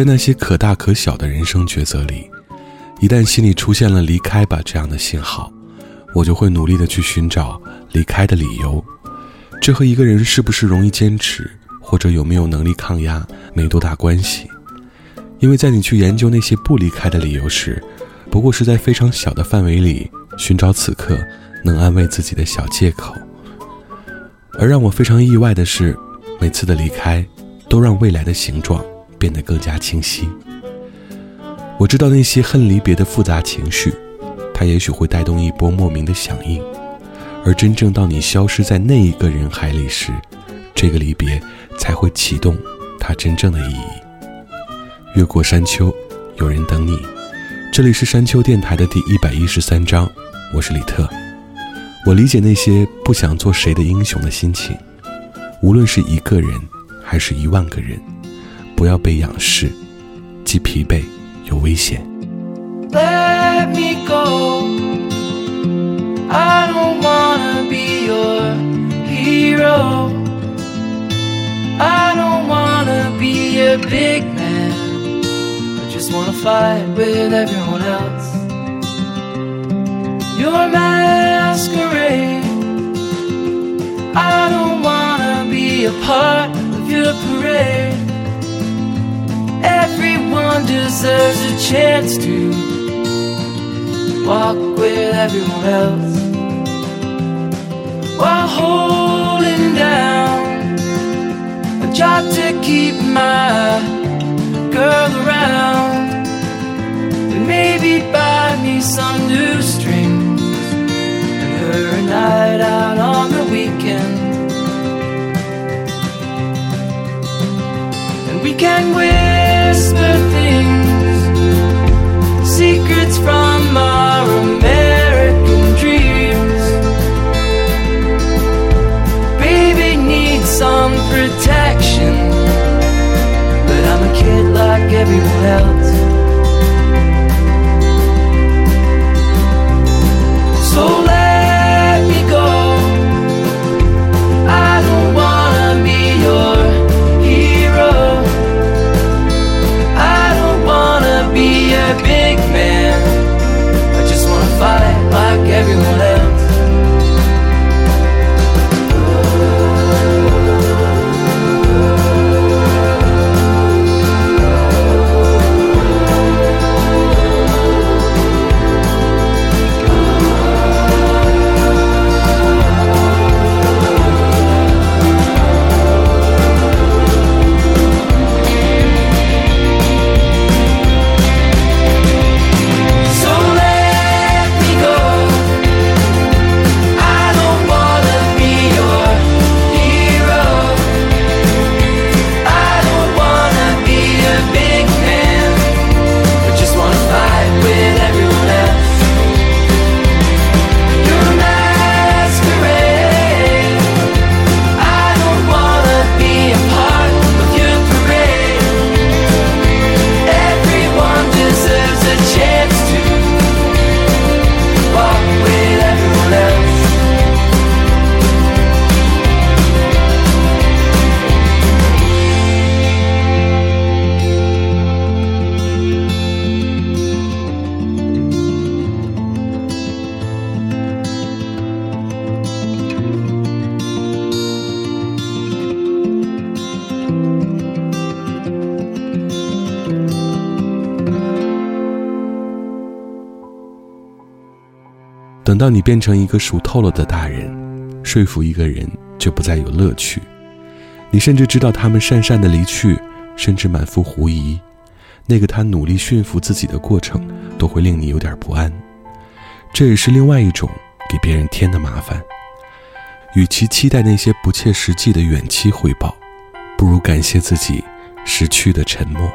在那些可大可小的人生抉择里，一旦心里出现了“离开吧”这样的信号，我就会努力的去寻找离开的理由。这和一个人是不是容易坚持，或者有没有能力抗压没多大关系。因为在你去研究那些不离开的理由时，不过是在非常小的范围里寻找此刻能安慰自己的小借口。而让我非常意外的是，每次的离开，都让未来的形状变得更加清晰。我知道那些恨离别的复杂情绪，它也许会带动一波莫名的响应，而真正到你消失在那一个人海里时，这个离别才会启动它真正的意义。越过山丘，有人等你。这里是山丘电台的第一百一十三章，我是李特。我理解那些不想做谁的英雄的心情，无论是一个人还是一万个人，不要被仰视，既疲惫又危险。 Let me go. I don't wanna be your hero. I don't wanna be a big man. I just wanna fight with everyone else. Your masquerade. I don't wanna be a part of your parade. Everyone deserves a chance to walk with everyone else while holding down a job to keep my girl around and maybe buy me some new strings and her a night out on the weekend. And we can whisper things, secrets from our American dreams. Baby needs some protection, but I'm a kid like everyone else. 等到你变成一个熟透了的大人，说服一个人就不再有乐趣。你甚至知道他们讪讪的离去，甚至满腹狐疑，那个他努力驯服自己的过程，都会令你有点不安。这也是另外一种给别人添的麻烦。与其期待那些不切实际的远期回报，不如感谢自己失去的沉默。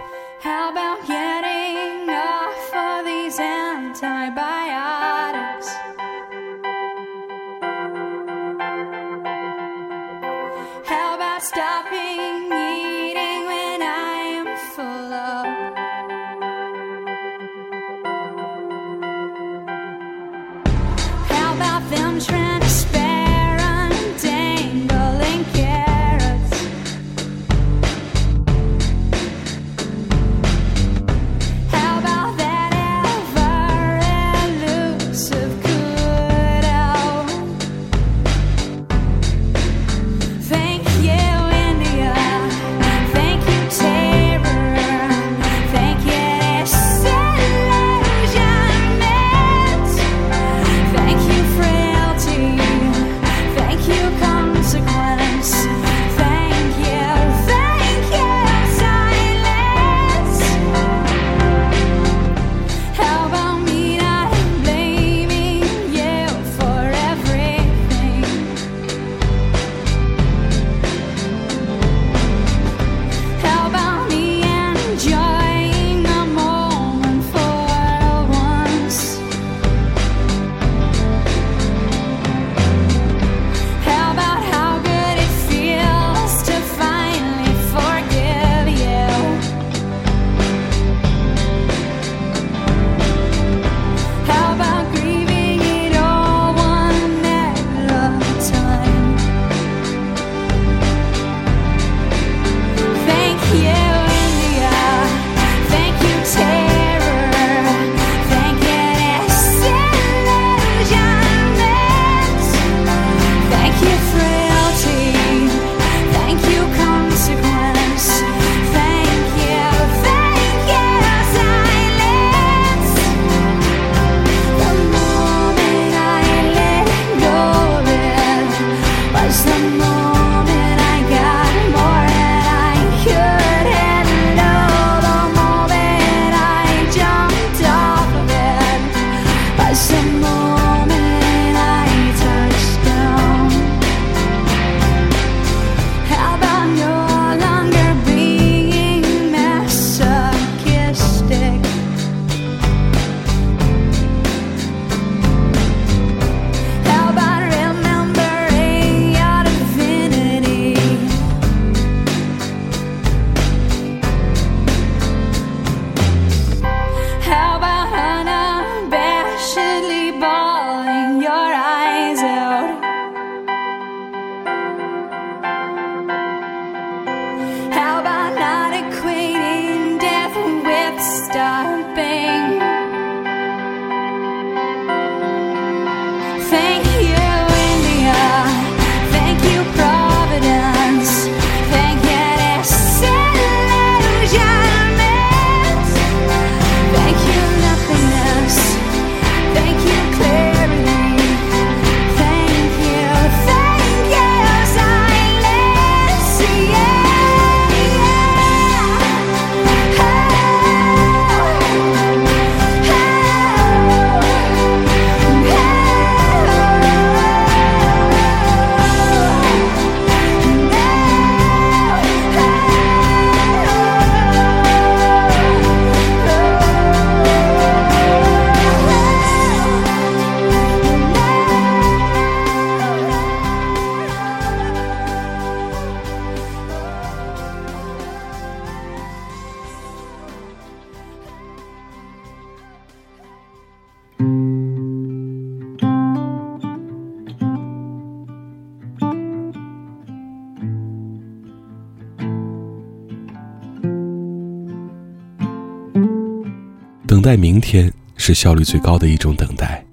待明天是效率最高的一种等待。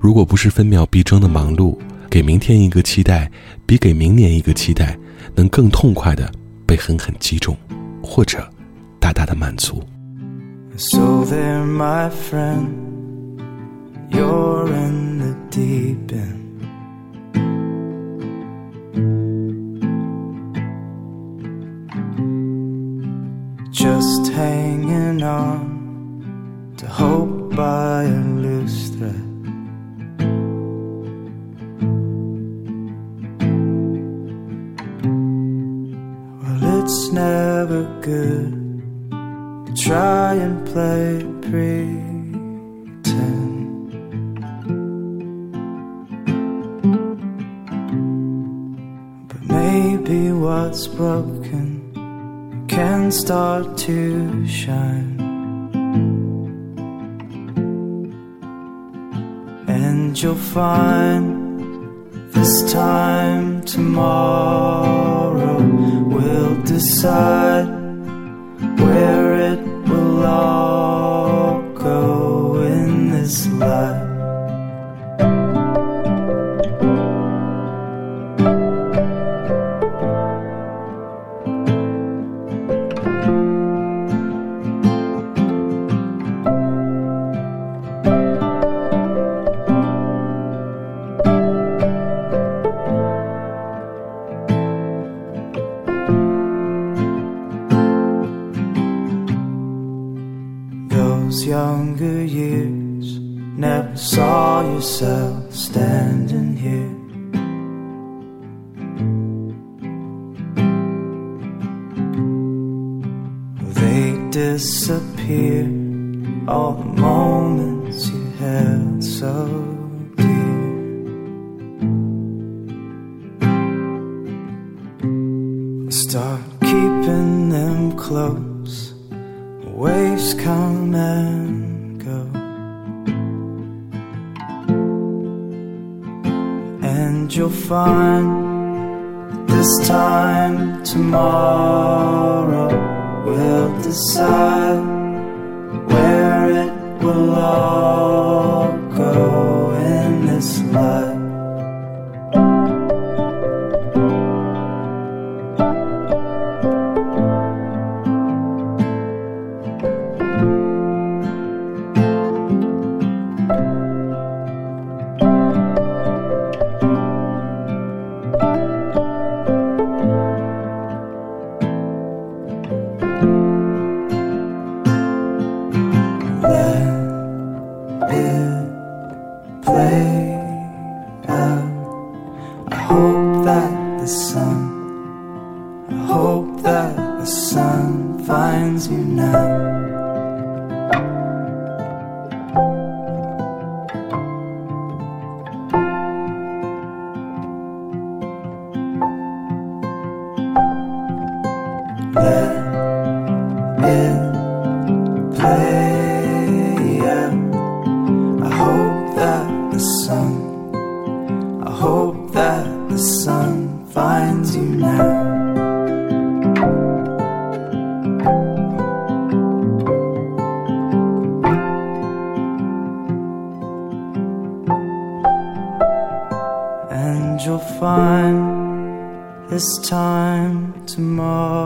如果不是分秒必争的忙碌，给明天一个期待，比给明年一个期待能更痛快的被狠狠击中，或者大大的满足。So there, my friend, you're in the deep in. Just hanging on to hope by a loose thread. Well, it's never good to try and play pretend. But maybe what's broken can start to shine. And you'll find this time tomorrow will decide love.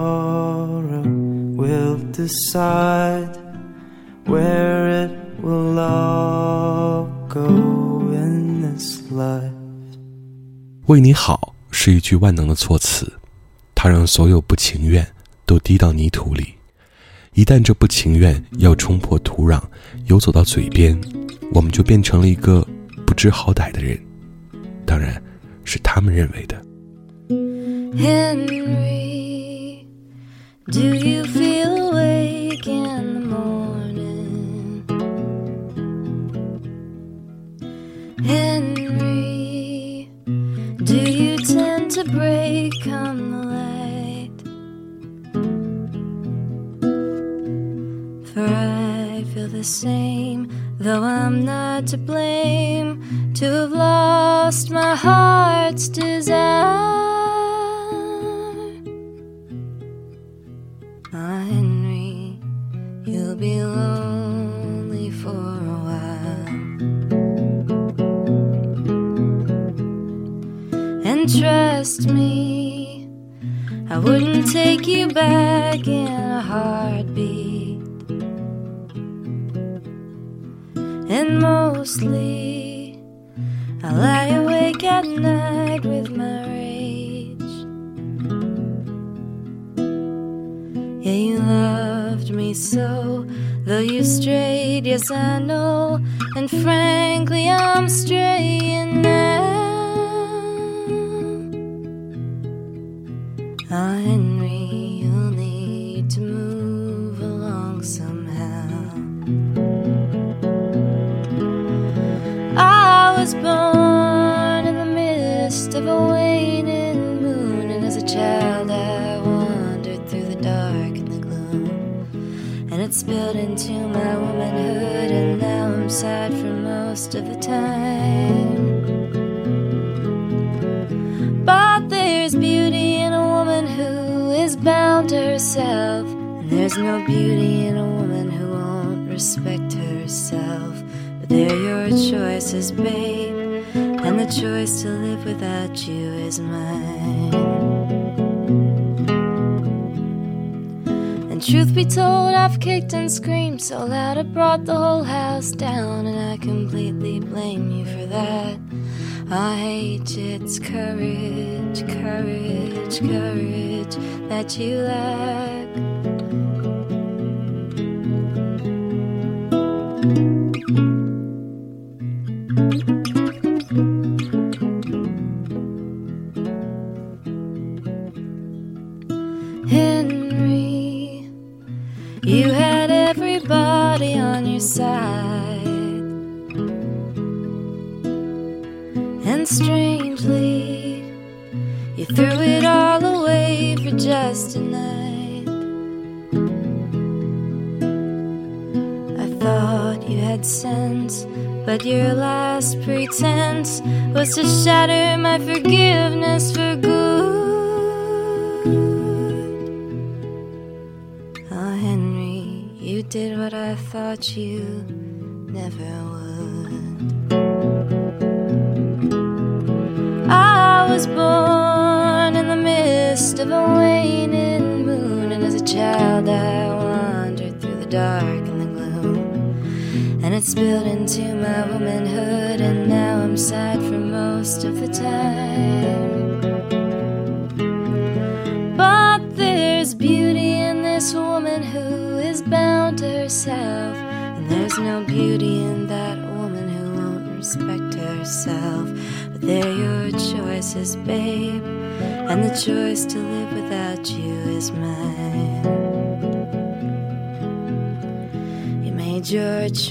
Tomorrow will decide where it will all go in this life. 为你好是一句万能的措辞，它让所有不情愿都滴到泥土里。一旦这不情愿要冲破土壤，游走到嘴边，我们就变成了一个不知好歹的人。当然，是他们认为的。Henry, do you feel awake in the morning? Henry, do you tend to break on the light? For I feel the same, though I'm not to blame to have lost my heart's desire. Be lonely for a while. And trust me, I wouldn't take you back in a heartbeat. And mostly, I lie awake at night with my rage. Yeah, you loved so, though you strayed, yes, I know. And frankly, I'm straying now. Spilled into my womanhood, and now I'm sad for most of the time. But there's beauty in a woman who is bound to herself, and there's no beauty in a woman who won't respect herself. But they're your choices, babe, and the choice to live without you is mine. Truth be told, I've kicked and screamed so loud it brought the whole house down, and I completely blame you for that. I hate it's courage, courage, courage that you lack.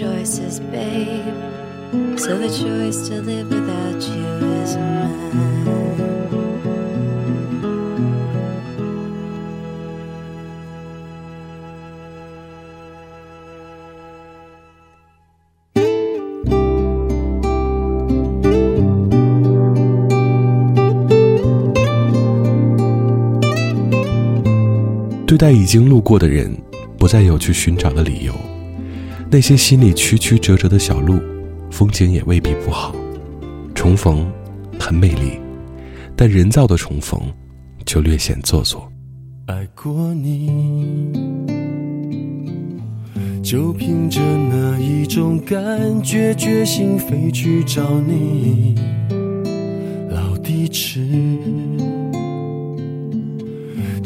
Choices, babe, so the choice to live without you is mine. 对待已经路过的人，不再有去寻找的理由。那些心里曲曲折折的小路，风景也未必不好。重逢很美丽，但人造的重逢就略显做作。爱过你，就凭着那一种感觉，决心飞去找你。老地址，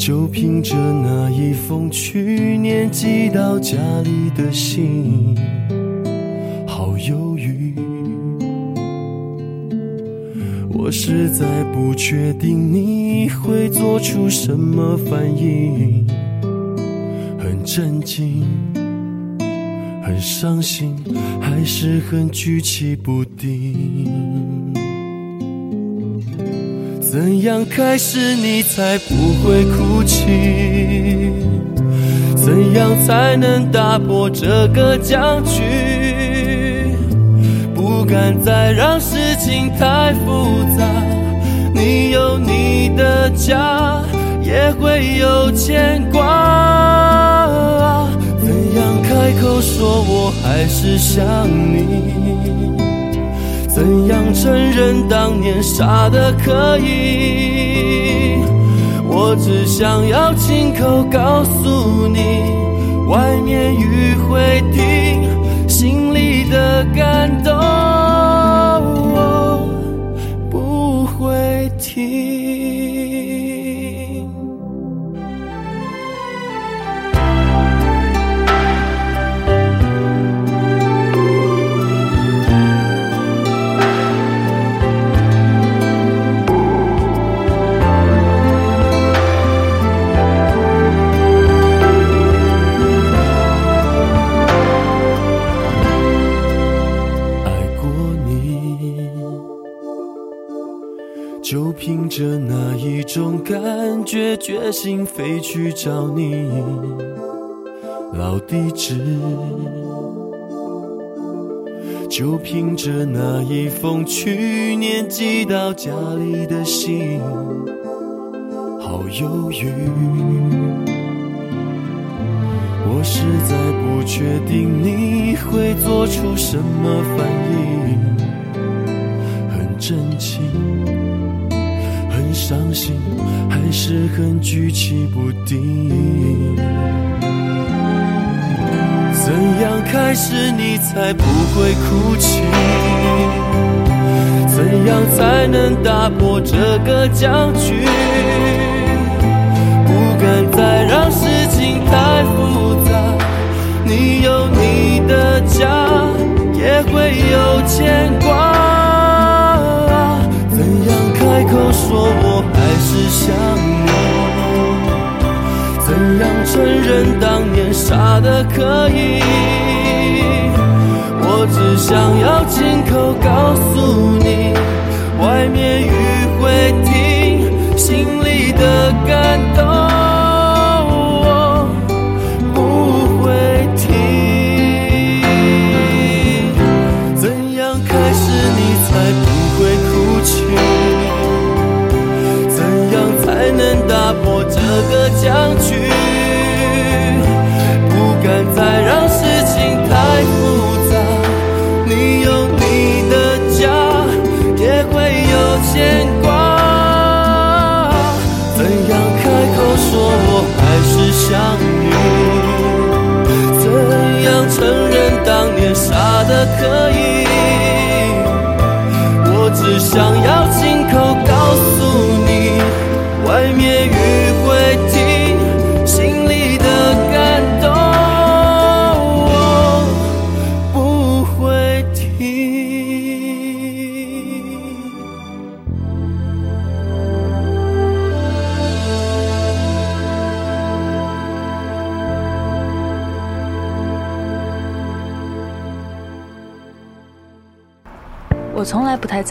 就凭着那一封去年寄到家里的信，好犹豫。我实在不确定你会做出什么反应，很震惊，很伤心，还是很举棋不定。怎样开始你才不会哭泣？怎样才能打破这个僵局？不敢再让事情太复杂。你有你的家，也会有牵挂。怎样开口说我还是想你？怎样承认当年傻的可以？我只想要亲口告诉你外面雨会停心里的感动不会停。着那一种感觉，决心飞去找你，老地址。就凭着那一封去年寄到家里的信，好犹豫。我实在不确定你会做出什么反应，很震惊，伤心，还是很举棋不定。怎样开始你才不会哭泣？怎样才能打破这个僵局？不敢再让事情太复杂。你有你的家，也会有牵挂。开口说我还是想你？怎样承认当年傻的可以？我只想要亲口告诉你，外面雨会停，心里的感动个僵局？不敢再让事情太复杂。你有你的家，也会有牵挂。怎样开口说我还是想你？怎样承认当年傻的可以？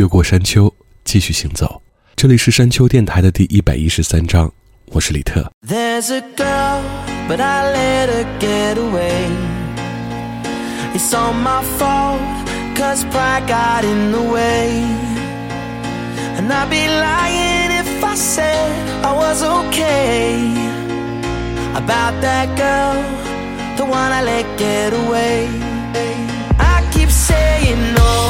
越过山丘，继续行走。这里是山丘电台的第一百一十三章，我是李特。It's all my fault, cause pride got in the way. And I'd be lying if I said I was ok About that girl, the one I let get away. I keep saying no.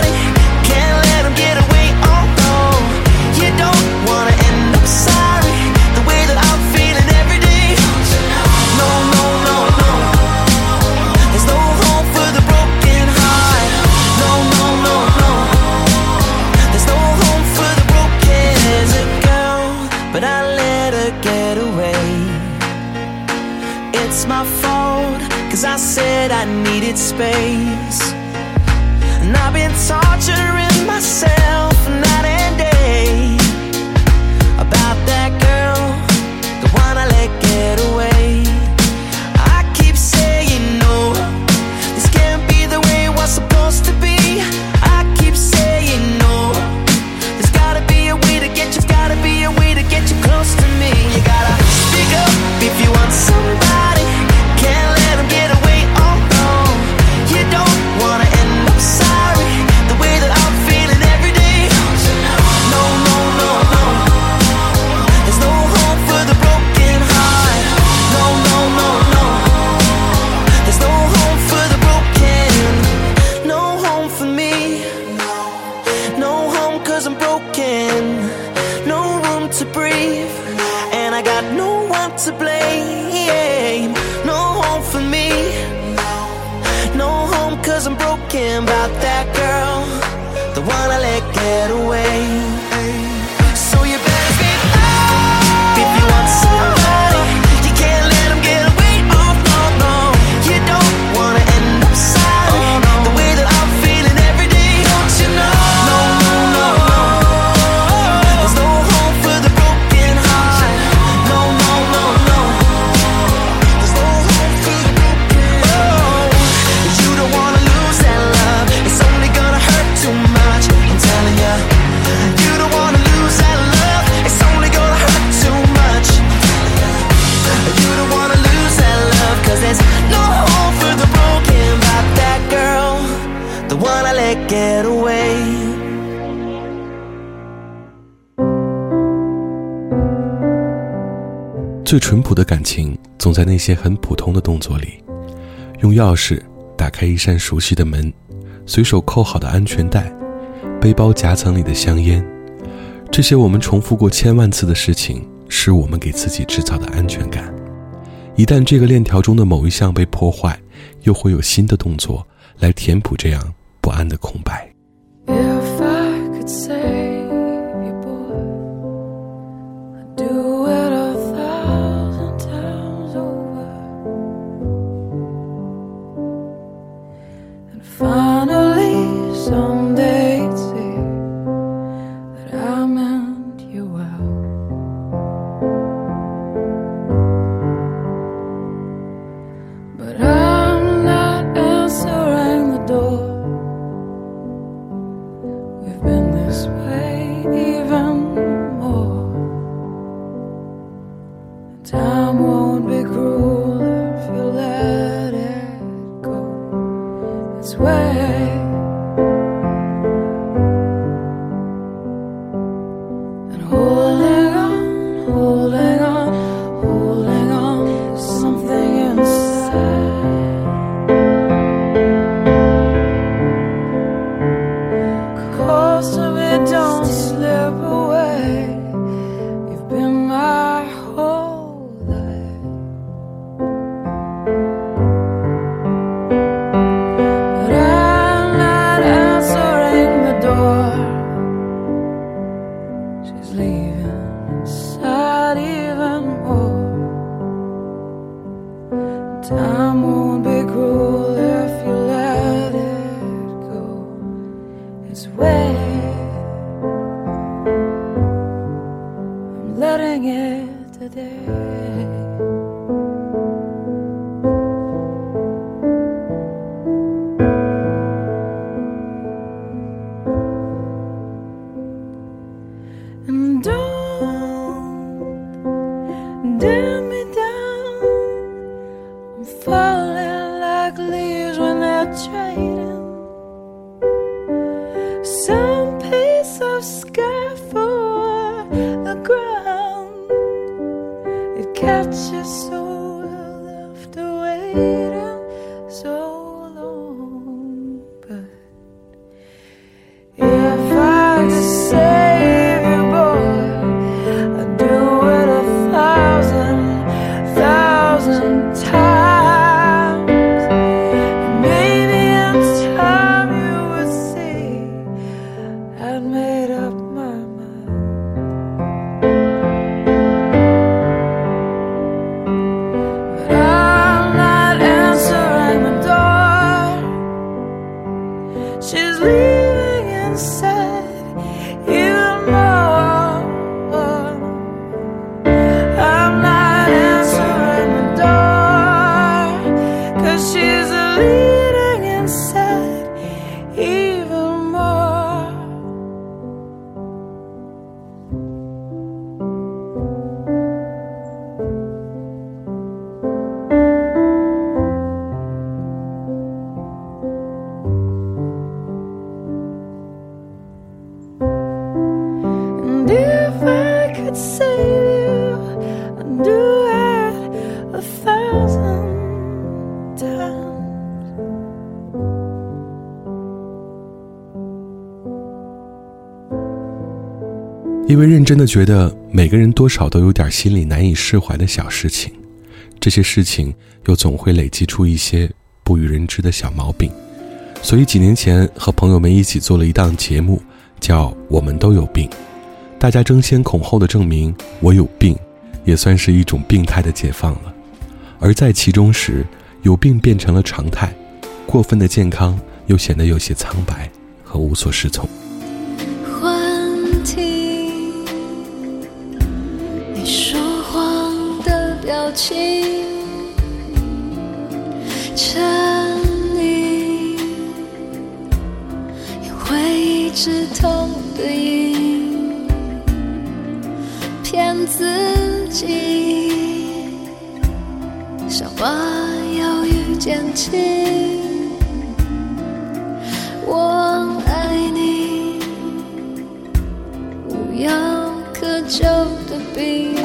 said I needed space, and I've been torturing myself. get away. 最淳朴的感情总在那些很普通的动作里用钥匙打开一扇熟悉的门随手扣好的安全带背包夹层里的香烟。这些我们重复过千万次的事情是我们给自己制造的安全感。一旦这个链条中的某一项被破坏又会有新的动作来填补这样不安的空白 if i could say 真的觉得每个人多少都有点心里难以释怀的小事情，这些事情又总会累积出一些不与人知的小毛病，所以几年前和朋友们一起做了一档节目，叫《我们都有病》，大家争先恐后的证明我有病，也算是一种病态的解放了。而在其中时，有病变成了常态，过分的健康又显得有些苍白和无所适从。表情，沉溺也会一直痛的瘾，骗自己，想把忧郁减轻。我爱你，无药可救的病。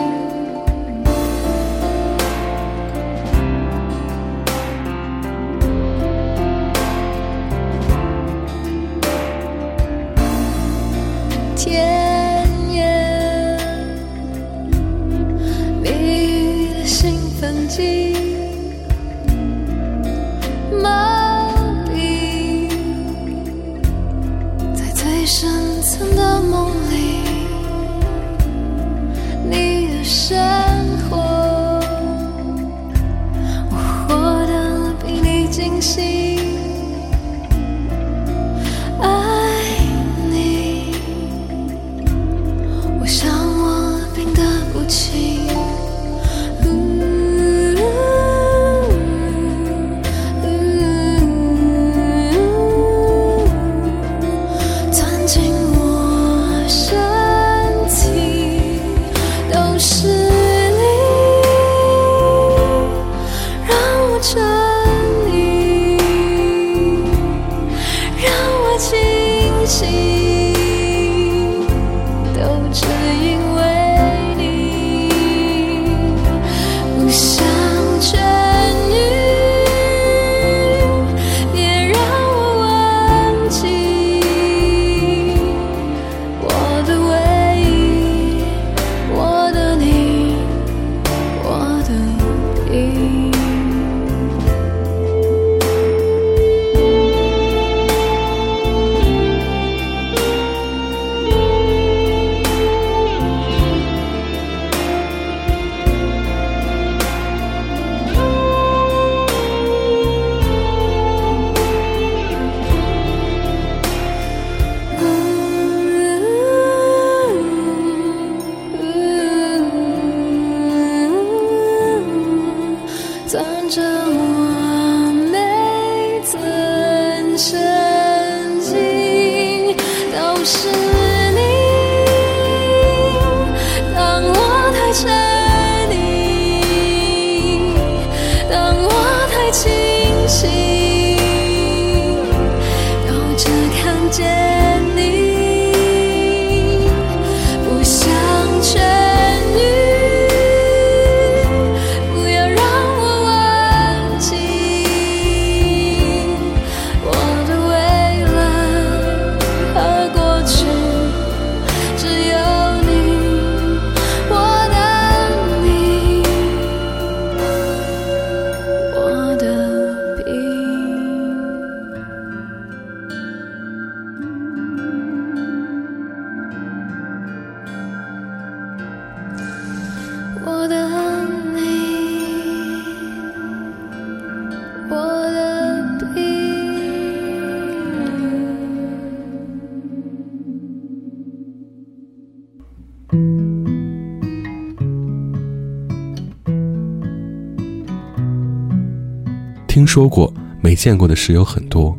说过、没见过的事有很多，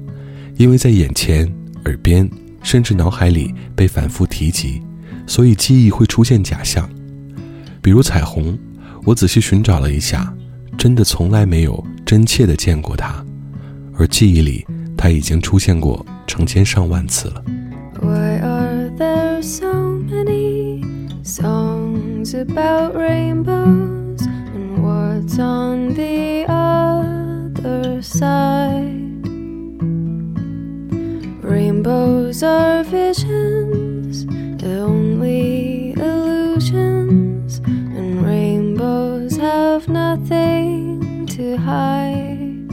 因为在眼前、耳边，甚至脑海里被反复提及，所以记忆会出现假象。比如彩虹，我仔细寻找了一下，真的从来没有真切的见过它，而记忆里它已经出现过成千上万次了。Why are there so many songs about rainbows? And what's on the side? Rainbows are visions, the only illusions, and rainbows have nothing to hide.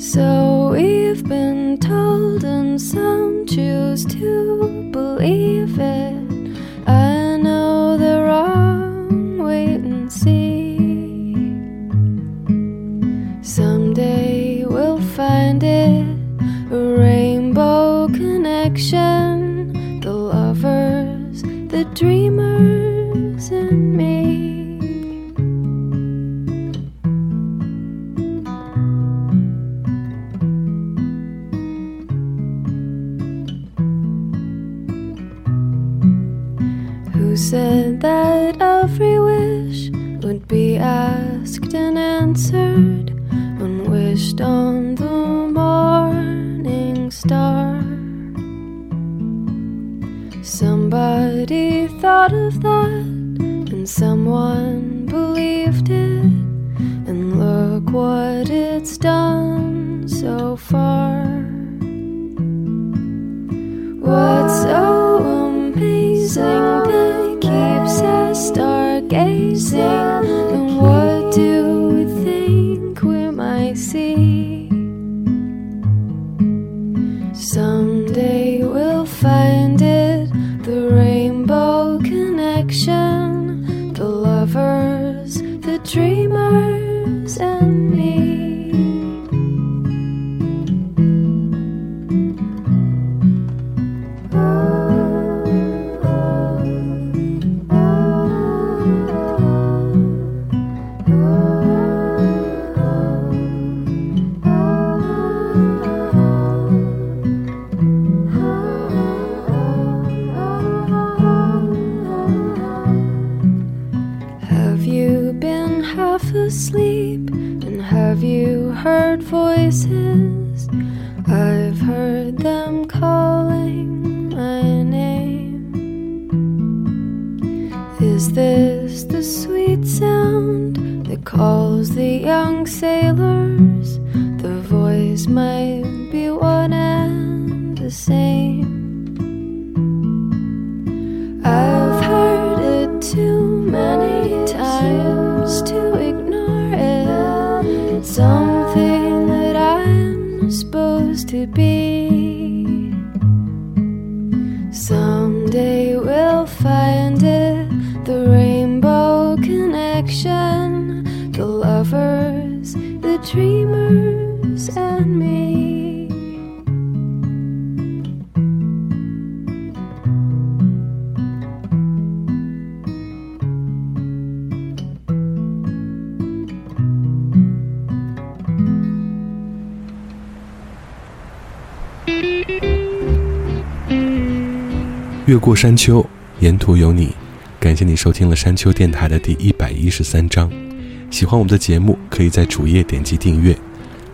So we've been told, and some choose to believe it. It's done to ignore it. It's something that I'm supposed to be. Someday we'll find it the rainbow connection, the lovers, the dreamers, and 越过山丘，沿途有你。感谢你收听了山丘电台的第一百一十三章。喜欢我们的节目，可以在主页点击订阅。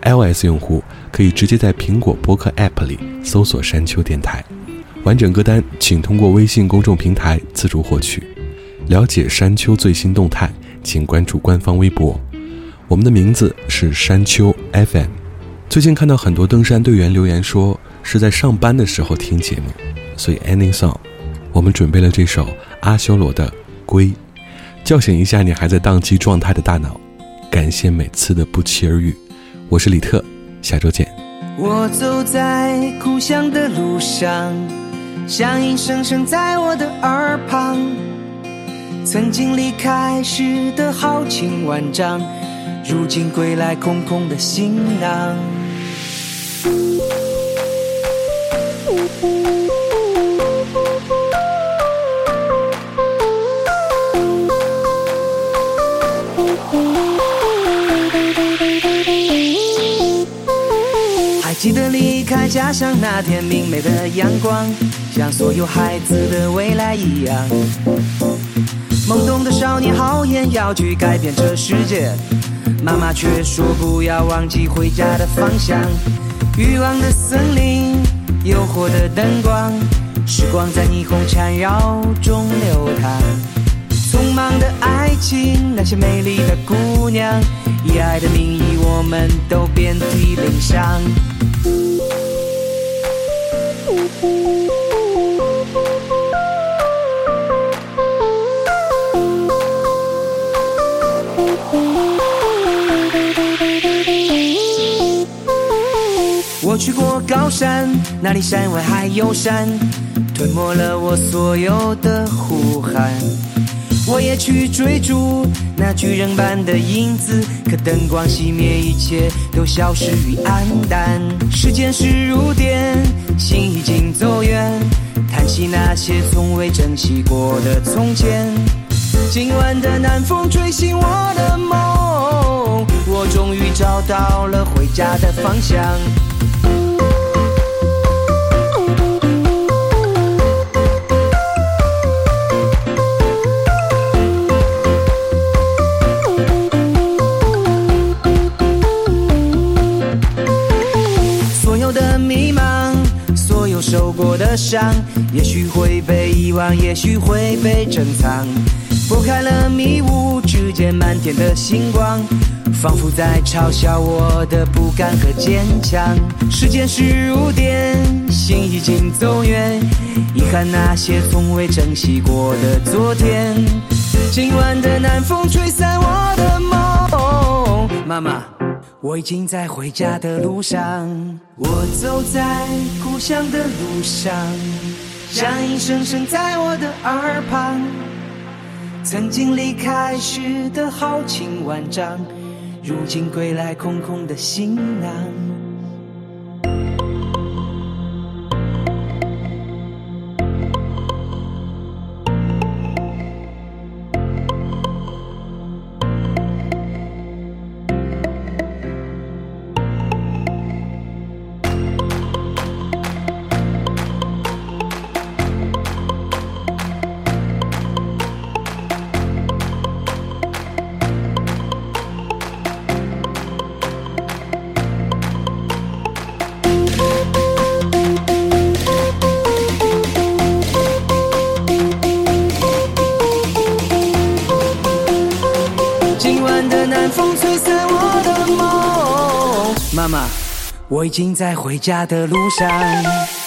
iOS 用户可以直接在苹果播客 App 里搜索“山丘电台”。完整歌单请通过微信公众平台自助获取。了解山丘最新动态，请关注官方微博。我们的名字是山丘 FM。最近看到很多登山队员留言说是在上班的时候听节目，所以 ending song，我们准备了这首阿修罗的《归》，叫醒一下你还在宕机状态的大脑。感谢每次的不期而遇，我是李特，下周见。我走在故乡的路上，乡音声声在我的耳旁。曾经离开时的豪情万丈，如今归来空空的行囊。记得离开家乡那天明媚的阳光，像所有孩子的未来一样。懵懂的少年豪言要去改变这世界，妈妈却说不要忘记回家的方向。欲望的森林，诱惑的灯光，时光在霓虹缠绕中流淌。匆忙的爱情，那些美丽的姑娘，以爱的名义，我们都遍体鳞伤。去过高山，那里山外还有山，吞没了我所有的呼喊。我也去追逐那巨人般的影子，可灯光熄灭，一切都消失于黯淡。时间是如电，心已经走远，叹息那些从未珍惜过的从前。今晚的南风吹醒我的梦，我终于找到了回家的方向。的伤，也许会被遗忘，也许会被珍藏。拨开了迷雾，只见满天的星光，仿佛在嘲笑我的不甘和坚强。时间是如电，心已经走远，遗憾那些从未珍惜过的昨天。今晚的南风吹散我的梦，妈妈。我已经在回家的路上，我走在故乡的路上，响音声声在我的耳旁。曾经离开时的豪情万丈，如今归来空空的行囊。我已经在回家的路上。